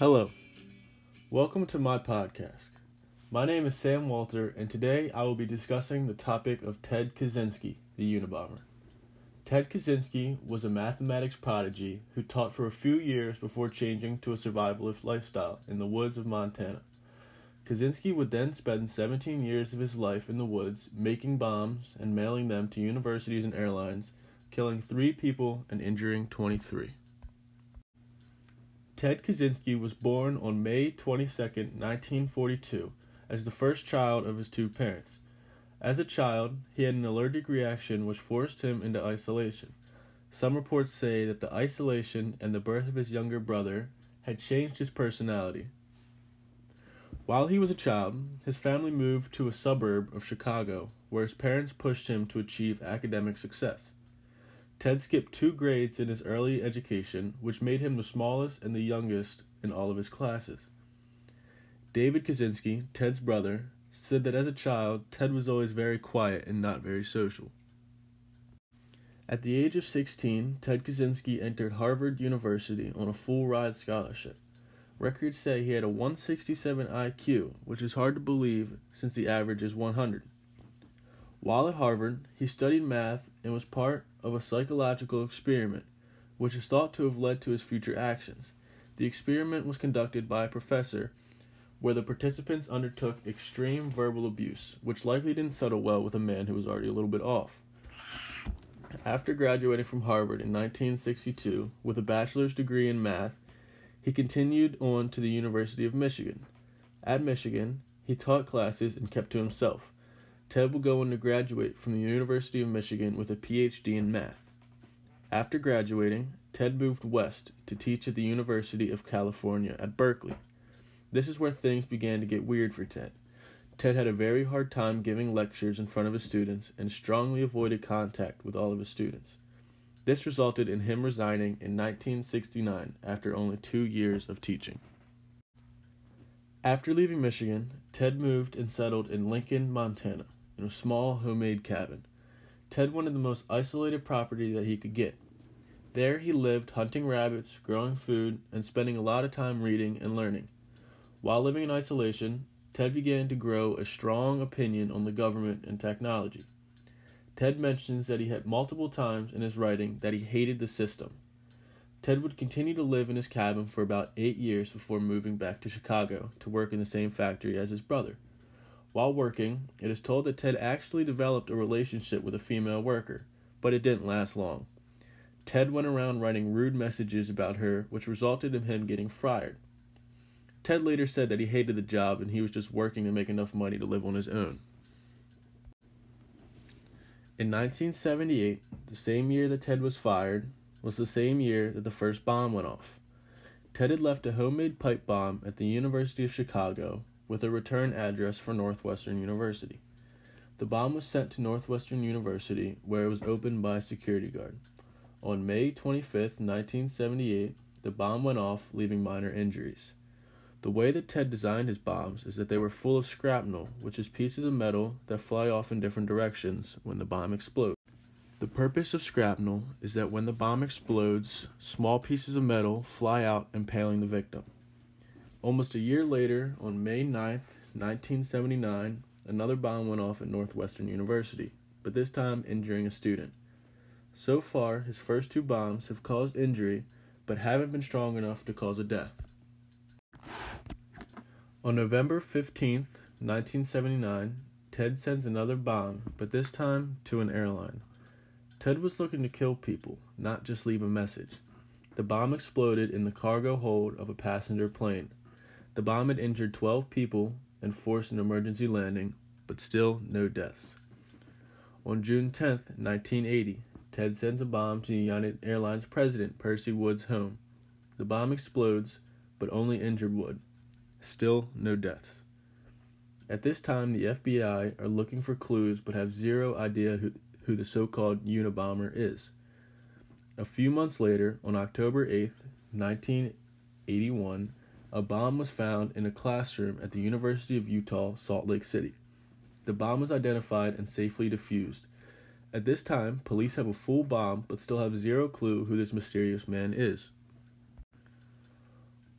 Hello. Welcome to my podcast. My name is Sam Walter, and today I will be discussing the topic of Ted Kaczynski, the Unabomber. Ted Kaczynski was a mathematics prodigy who taught for a few years before changing to a survivalist lifestyle in the woods of Montana. Kaczynski would then spend 17 years of his life in the woods making bombs and mailing them to universities and airlines, killing three people and injuring 23. Ted Kaczynski was born on May 22, 1942, as the first child of his two parents. As a child, he had an allergic reaction which forced him into isolation. Some reports say that the isolation and the birth of his younger brother had changed his personality. While he was a child, his family moved to a suburb of Chicago where his parents pushed him to achieve academic success. Ted skipped two grades in his early education, which made him the smallest and the youngest in all of his classes. David Kaczynski, Ted's brother, said that as a child, Ted was always very quiet and not very social. At the age of 16, Ted Kaczynski entered Harvard University on a full ride scholarship. Records say he had a 167 IQ, which is hard to believe since the average is 100. While at Harvard, he studied math and was part of a psychological experiment, which is thought to have led to his future actions. The experiment was conducted by a professor where the participants undertook extreme verbal abuse, which likely didn't settle well with a man who was already a little bit off. After graduating from Harvard in 1962 with a bachelor's degree in math, he continued on to the University of Michigan. At Michigan, he taught classes and kept to himself. Ted will go on to graduate from the University of Michigan with a PhD in math. After graduating, Ted moved west to teach at the University of California at Berkeley. This is where things began to get weird for Ted. Ted had a very hard time giving lectures in front of his students and strongly avoided contact with all of his students. This resulted in him resigning in 1969 after only two years of teaching. After leaving Michigan, Ted moved and settled in Lincoln, Montana in a small homemade cabin. Ted wanted the most isolated property that he could get. There he lived hunting rabbits, growing food, and spending a lot of time reading and learning. While living in isolation, Ted began to grow a strong opinion on the government and technology. Ted mentions that he had multiple times in his writing that he hated the system. Ted would continue to live in his cabin for about eight years before moving back to Chicago to work in the same factory as his brother. While working, it is told that Ted actually developed a relationship with a female worker, but it didn't last long. Ted went around writing rude messages about her, which resulted in him getting fired. Ted later said that he hated the job and he was just working to make enough money to live on his own. In 1978, the same year that Ted was fired, was the same year that the first bomb went off. Ted had left a homemade pipe bomb at the University of Chicago with a return address for Northwestern University. The bomb was sent to Northwestern University, where it was opened by a security guard. On May 25, 1978, the bomb went off, leaving minor injuries. The way that Ted designed his bombs is that they were full of shrapnel, which is pieces of metal that fly off in different directions when the bomb explodes. The purpose of shrapnel is that when the bomb explodes, small pieces of metal fly out, impaling the victim. Almost a year later, on May 9, 1979, another bomb went off at Northwestern University, but this time injuring a student. So far, his first two bombs have caused injury, but haven't been strong enough to cause a death. On November 15, 1979, Ted sends another bomb, but this time to an airline. Ted was looking to kill people, not just leave a message. The bomb exploded in the cargo hold of a passenger plane. The bomb had injured 12 people and forced an emergency landing, but still no deaths. On June 10, 1980, Ted sends a bomb to United Airlines president Percy Wood's home. The bomb explodes, but only injured Wood. Still no deaths. At this time, the FBI are looking for clues but have zero idea who, who the so called Unabomber is. A few months later, on October 8, 1981, a bomb was found in a classroom at the University of Utah, Salt Lake City. The bomb was identified and safely defused. At this time, police have a full bomb but still have zero clue who this mysterious man is.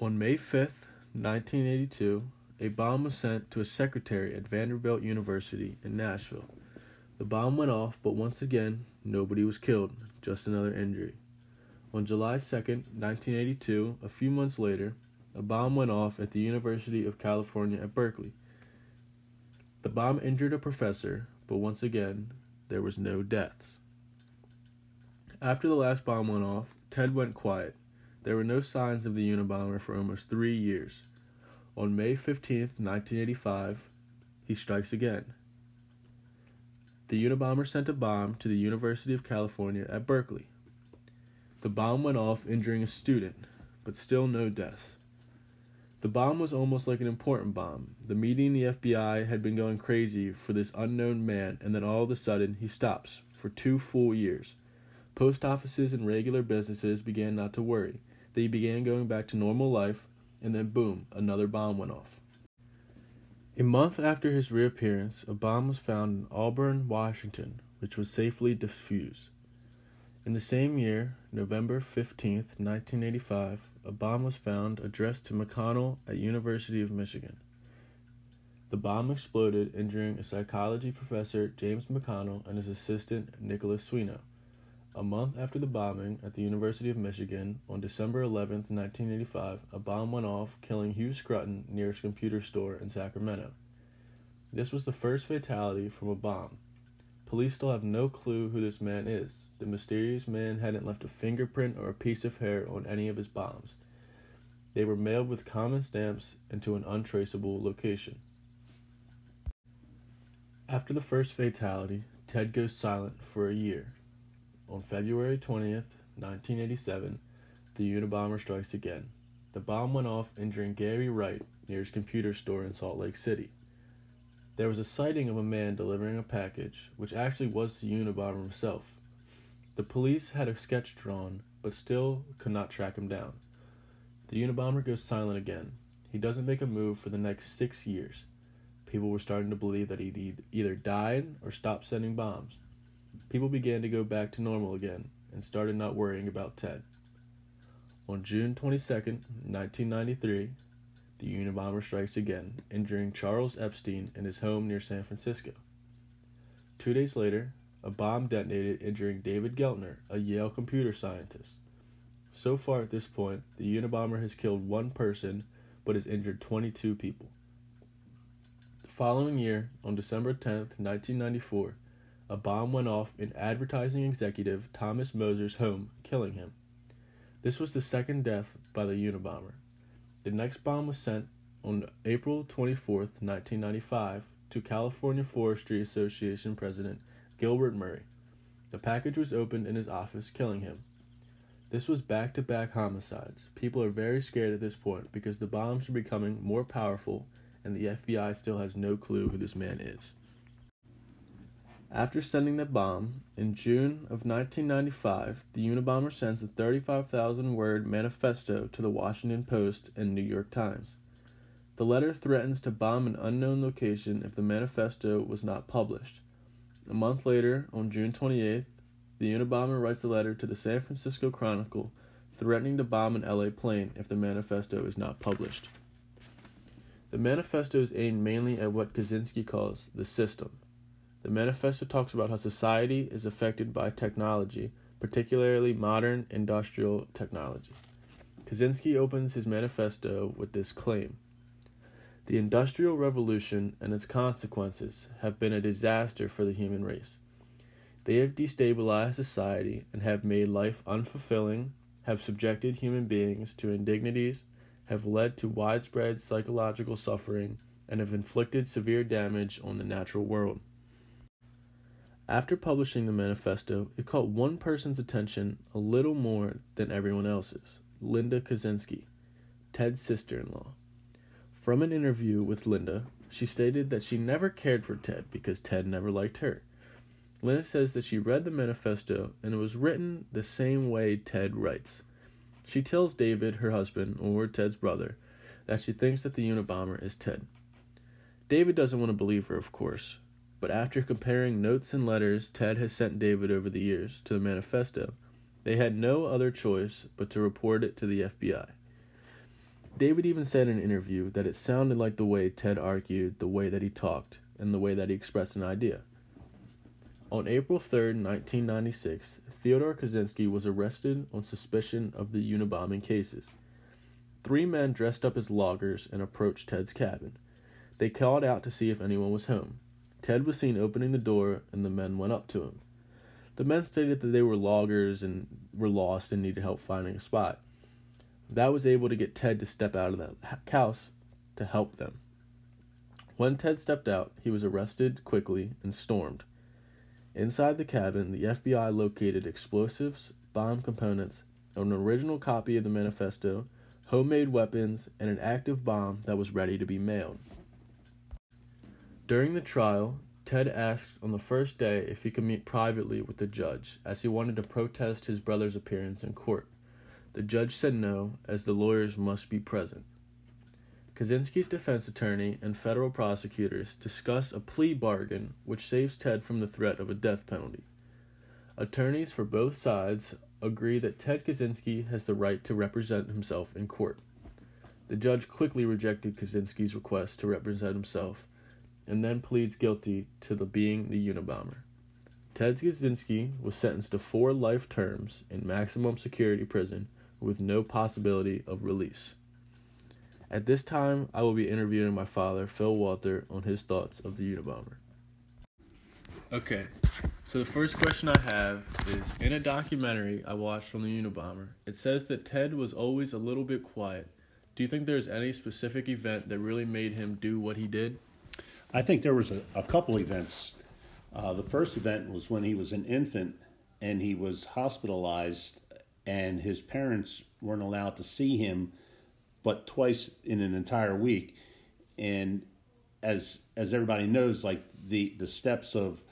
On May 5th, 1982, a bomb was sent to a secretary at Vanderbilt University in Nashville. The bomb went off, but once again, nobody was killed, just another injury. On July 2nd, 1982, a few months later, a bomb went off at the University of California at Berkeley. The bomb injured a professor, but once again, there was no deaths. After the last bomb went off, Ted went quiet. There were no signs of the Unabomber for almost three years. On May 15, 1985, he strikes again. The Unabomber sent a bomb to the University of California at Berkeley. The bomb went off, injuring a student, but still no deaths. The bomb was almost like an important bomb. The media and the FBI had been going crazy for this unknown man, and then all of a sudden he stops for two full years. Post offices and regular businesses began not to worry. They began going back to normal life, and then boom, another bomb went off. A month after his reappearance, a bomb was found in Auburn, Washington, which was safely defused. In the same year, November 15, 1985, a bomb was found addressed to McConnell at University of Michigan. The bomb exploded, injuring a psychology professor, James McConnell, and his assistant, Nicholas Sweeney. A month after the bombing at the University of Michigan, on December 11, 1985, a bomb went off, killing Hugh Scrutton near his computer store in Sacramento. This was the first fatality from a bomb. Police still have no clue who this man is. The mysterious man hadn't left a fingerprint or a piece of hair on any of his bombs. They were mailed with common stamps and to an untraceable location. After the first fatality, Ted goes silent for a year. On February 20th, 1987, the Unabomber strikes again. The bomb went off, injuring Gary Wright near his computer store in Salt Lake City. There was a sighting of a man delivering a package, which actually was the Unabomber himself. The police had a sketch drawn, but still could not track him down. The Unabomber goes silent again. He doesn't make a move for the next six years. People were starting to believe that he'd either died or stopped sending bombs. People began to go back to normal again and started not worrying about Ted. On June 22, 1993, the Unabomber strikes again, injuring Charles Epstein in his home near San Francisco. Two days later, a bomb detonated, injuring David Geltner, a Yale computer scientist. So far at this point, the Unabomber has killed one person but has injured 22 people. The following year, on December 10, 1994, a bomb went off in advertising executive Thomas Mosser's home, killing him. This was the second death by the Unabomber. The next bomb was sent on April 24, 1995, to California Forestry Association President Gilbert Murray. The package was opened in his office, killing him. This was back to back homicides. People are very scared at this point because the bombs are becoming more powerful and the FBI still has no clue who this man is. After sending the bomb, in June of 1995, the Unabomber sends a 35,000 word manifesto to the Washington Post and New York Times. The letter threatens to bomb an unknown location if the manifesto was not published. A month later, on June 28th, the Unabomber writes a letter to the San Francisco Chronicle threatening to bomb an LA plane if the manifesto is not published. The manifesto is aimed mainly at what Kaczynski calls the system the manifesto talks about how society is affected by technology, particularly modern industrial technology. Kaczynski opens his manifesto with this claim The Industrial Revolution and its consequences have been a disaster for the human race. They have destabilized society and have made life unfulfilling, have subjected human beings to indignities, have led to widespread psychological suffering, and have inflicted severe damage on the natural world. After publishing the manifesto, it caught one person's attention a little more than everyone else's Linda Kaczynski, Ted's sister in law. From an interview with Linda, she stated that she never cared for Ted because Ted never liked her. Linda says that she read the manifesto and it was written the same way Ted writes. She tells David, her husband, or Ted's brother, that she thinks that the Unabomber is Ted. David doesn't want to believe her, of course, but after comparing notes and letters Ted has sent David over the years to the manifesto, they had no other choice but to report it to the FBI. David even said in an interview that it sounded like the way Ted argued, the way that he talked, and the way that he expressed an idea. On April 3, 1996, Theodore Kaczynski was arrested on suspicion of the Unabombing cases. Three men dressed up as loggers and approached Ted's cabin. They called out to see if anyone was home. Ted was seen opening the door, and the men went up to him. The men stated that they were loggers and were lost and needed help finding a spot. That was able to get Ted to step out of the house to help them. When Ted stepped out, he was arrested quickly and stormed. Inside the cabin, the FBI located explosives, bomb components, an original copy of the manifesto, homemade weapons, and an active bomb that was ready to be mailed. During the trial, Ted asked on the first day if he could meet privately with the judge, as he wanted to protest his brother's appearance in court. The judge said no, as the lawyers must be present. Kaczynski's defense attorney and federal prosecutors discuss a plea bargain which saves Ted from the threat of a death penalty. Attorneys for both sides agree that Ted Kaczynski has the right to represent himself in court. The judge quickly rejected Kaczynski's request to represent himself and then pleads guilty to the being the Unabomber. Ted Kaczynski was sentenced to four life terms in maximum security prison with no possibility of release. At this time, I will be interviewing my father, Phil Walter, on his thoughts of the Unabomber. Okay, so the first question I have is in a documentary I watched on the Unabomber, it says that Ted was always a little bit quiet. Do you think there's any specific event that really made him do what he did? I think there was a, a couple events. Uh, the first event was when he was an infant and he was hospitalized, and his parents weren't allowed to see him but twice in an entire week. And as as everybody knows, like the the steps of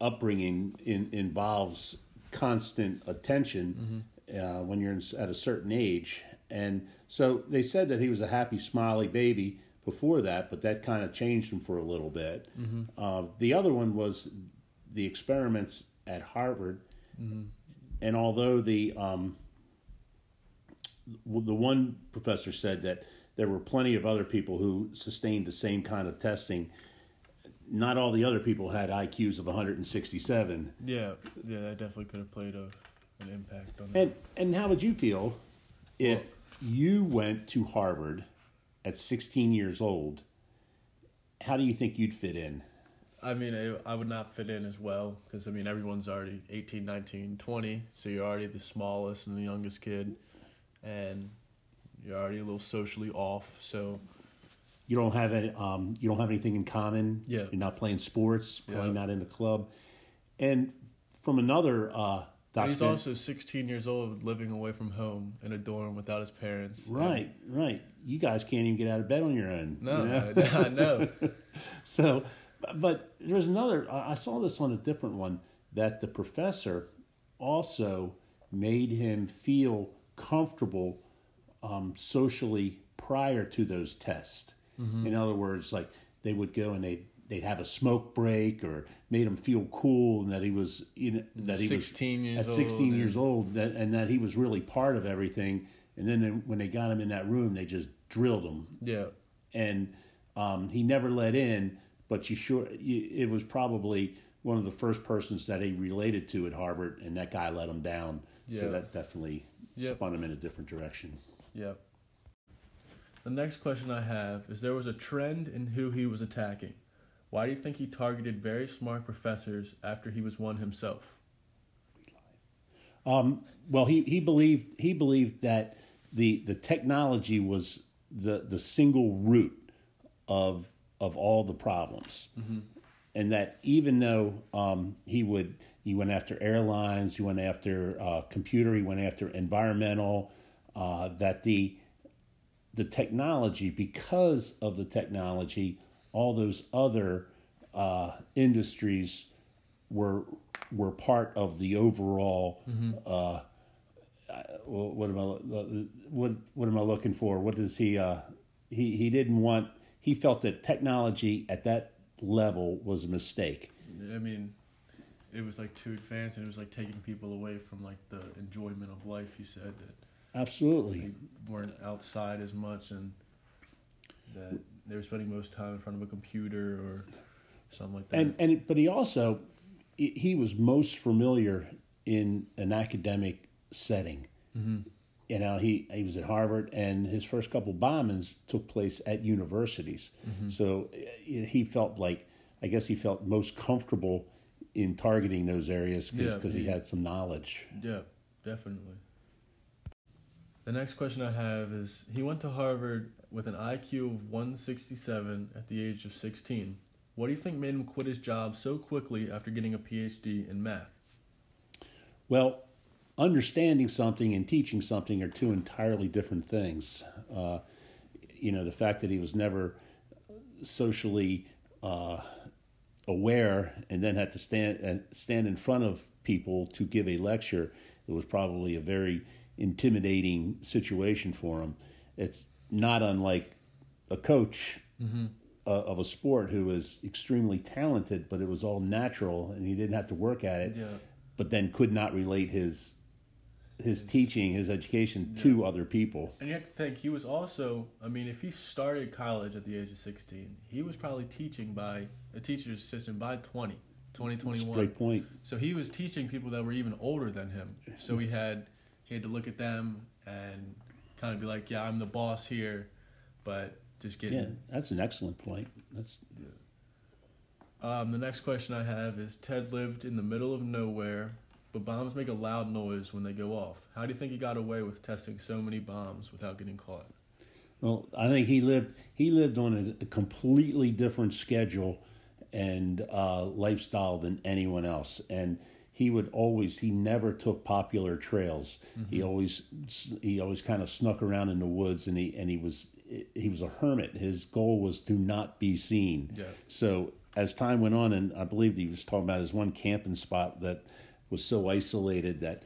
upbringing in, involves constant attention mm-hmm. uh, when you're in, at a certain age. And so they said that he was a happy, smiley baby before that, but that kind of changed him for a little bit. Mm-hmm. Uh, the other one was the experiments at Harvard. Mm-hmm. And although the um, the one professor said that there were plenty of other people who sustained the same kind of testing. Not all the other people had IQs of 167. Yeah, yeah, that definitely could have played a, an impact on that. And and how would you feel if well, you went to Harvard at 16 years old? How do you think you'd fit in? I mean, I, would not fit in as well because I mean everyone's already 18, 19, 20, so you're already the smallest and the youngest kid and you're already a little socially off. So you don't have any, um, you don't have anything in common. Yeah, you're not playing sports, probably yeah. not in the club. And from another, uh, he's also 16 years old, living away from home in a dorm without his parents. Right, and, right. You guys can't even get out of bed on your own. No, you know? I, I know. so, but there's another. I saw this on a different one that the professor also made him feel comfortable um, socially prior to those tests. Mm-hmm. In other words, like they would go and they'd they'd have a smoke break or made him feel cool and that he was you know, that he 16 was years at 16 old years old that, and that he was really part of everything. And then they, when they got him in that room, they just drilled him. Yeah. And um, he never let in, but you sure it was probably one of the first persons that he related to at Harvard, and that guy let him down. Yeah. So that definitely yep. spun him in a different direction. Yep. The next question I have is there was a trend in who he was attacking. Why do you think he targeted very smart professors after he was one himself? Um, well, he, he believed he believed that the the technology was the the single root of of all the problems, mm-hmm. and that even though um, he would he went after airlines. He went after uh, computer. He went after environmental. Uh, that the the technology, because of the technology, all those other uh, industries were were part of the overall. Mm-hmm. Uh, what am I what what am I looking for? What does he uh, he he didn't want? He felt that technology at that level was a mistake. I mean, it was like too advanced and it was like taking people away from like the enjoyment of life. He said that Absolutely. weren't outside as much and that they were spending most time in front of a computer or something like that. And and it, but he also he was most familiar in an academic setting. You know, he he was at Harvard, and his first couple bombings took place at universities. So uh, he felt like I guess he felt most comfortable in targeting those areas Yeah, because he he- had some knowledge. yeah, definitely. The next question I have is he went to Harvard with an IQ of 167 at the age of 16. What do you think made him quit his job so quickly after getting a PhD in math? Well, understanding something and teaching something are two entirely different things. Uh, you know, the fact that he was never socially uh, aware and then had to stand and stand in front of people to give a lecture, it was probably a very intimidating situation for him. It's not unlike a coach uh, of a sport who was extremely talented, but it was all natural and he didn't have to work at it Yeah. but then could not relate his his teaching, his education to other people. And you have to think he was also, I mean, if he started college at the age of 16, he was probably teaching by a teacher's assistant by 20, 20, 21. Great point. So he was teaching people that were even older than him. So he had he had to look at them and kind of be like, "Yeah, I'm the boss here," but just getting. Yeah, that's an excellent point. That's Um, the next question I have is: Ted lived in the middle of nowhere, but bombs make a loud noise when they go off. How do you think he got away with testing so many bombs without getting caught? well. I think he lived he lived on a, a completely different schedule and uh, lifestyle than anyone else, and he would always he never took popular trails. He mm-hmm. always he always kind of snuck around in the woods, and he and he was he was a hermit. His goal was to not be seen. Yeah. So as time went on, and I believe he was talking about his one camping spot that was so isolated that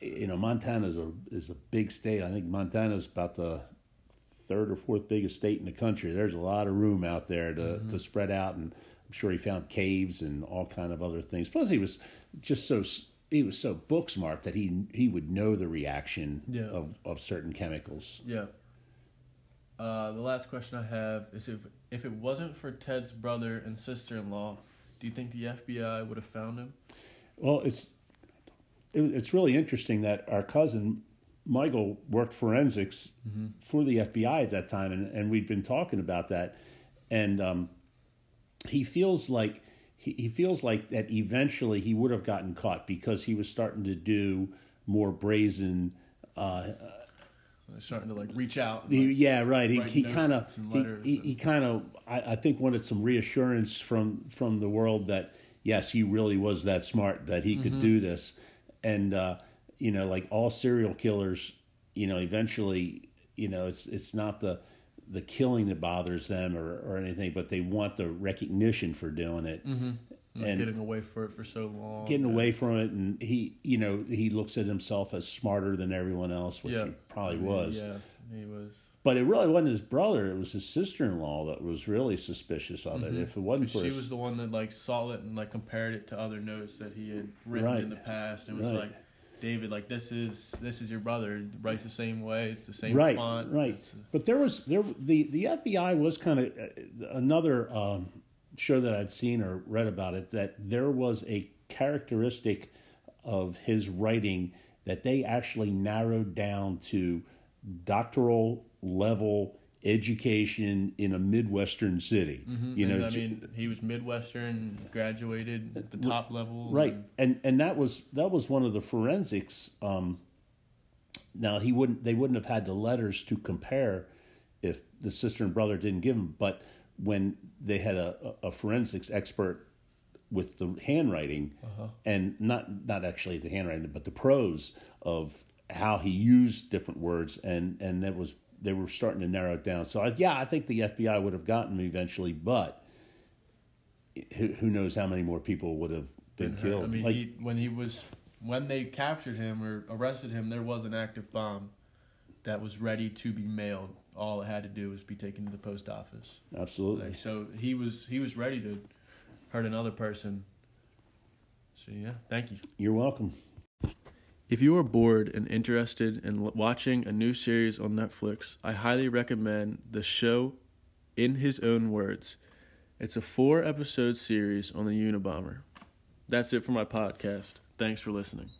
you know Montana is a is a big state. I think Montana is about the third or fourth biggest state in the country. There's a lot of room out there to, to mm-hmm. spread out, and I'm sure he found caves and all kind of other things. Plus, he was just so he was so book smart that he he would know the reaction Yeah. of, of certain chemicals. Yeah. Uh, the last question I have is if if it wasn't for Ted's brother and sister-in-law, do you think the FBI would have found him? Well, it's it, it's really interesting that our cousin Michael worked forensics for the FBI at that time, and, and we'd been talking about that, and um, he feels like he, he feels like that eventually he would have gotten caught because he was starting to do more brazen. Uh, starting to like reach out. and, he, yeah, right. He, he kind of he, letters he, and- he kind of I, I think wanted some reassurance from from the world that yes, he really was that smart that he Mm-hmm. could do this, and uh, you know, like all serial killers, you know, eventually, you know, it's it's not the the killing that bothers them or, or anything, but they want the recognition for doing it. like, and- getting away for it for so long. Getting away from it, and he, you know, he looks at himself as smarter than everyone else, which Yeah. he probably was. Yeah, he was. But it really wasn't his brother; it was his sister-in-law that was really suspicious of it. If it wasn't for Mm-hmm. She was the one that like saw it and like compared it to other notes that he had written Right. in the past, and was Right. like, "David, like this is this is your brother. He writes the same way. It's the same right, font. right. It's- But there was there the the FBI was kind of uh, another um, show that I'd seen or read about it that there was a characteristic of his writing that they actually narrowed down to doctoral level education in a midwestern city. Mm-hmm. You and, know, I j- mean, he was Midwestern, graduated at the top level. right and- and and that was that was one of the forensics um now he wouldn't they wouldn't have had the letters to compare if the sister and brother didn't give them but when they had a, a forensics expert with the handwriting uh-huh. and not not actually the handwriting but the prose of how he used different words and and that was they were starting to narrow it down so I, yeah i think the fbi would have gotten him eventually but who, who knows how many more people would have been and, uh, killed I mean, like he, when he was when they captured him or arrested him, there was an active bomb that was ready to be mailed. All it had to do was be taken to the post office. absolutely Like, so he was he was ready to hurt another person. So yeah, thank you. you're welcome If you are bored and interested in watching a new series on Netflix, I highly recommend the show In His Own Words. It's a four episode series on the Unabomber. That's it for my podcast. Thanks for listening.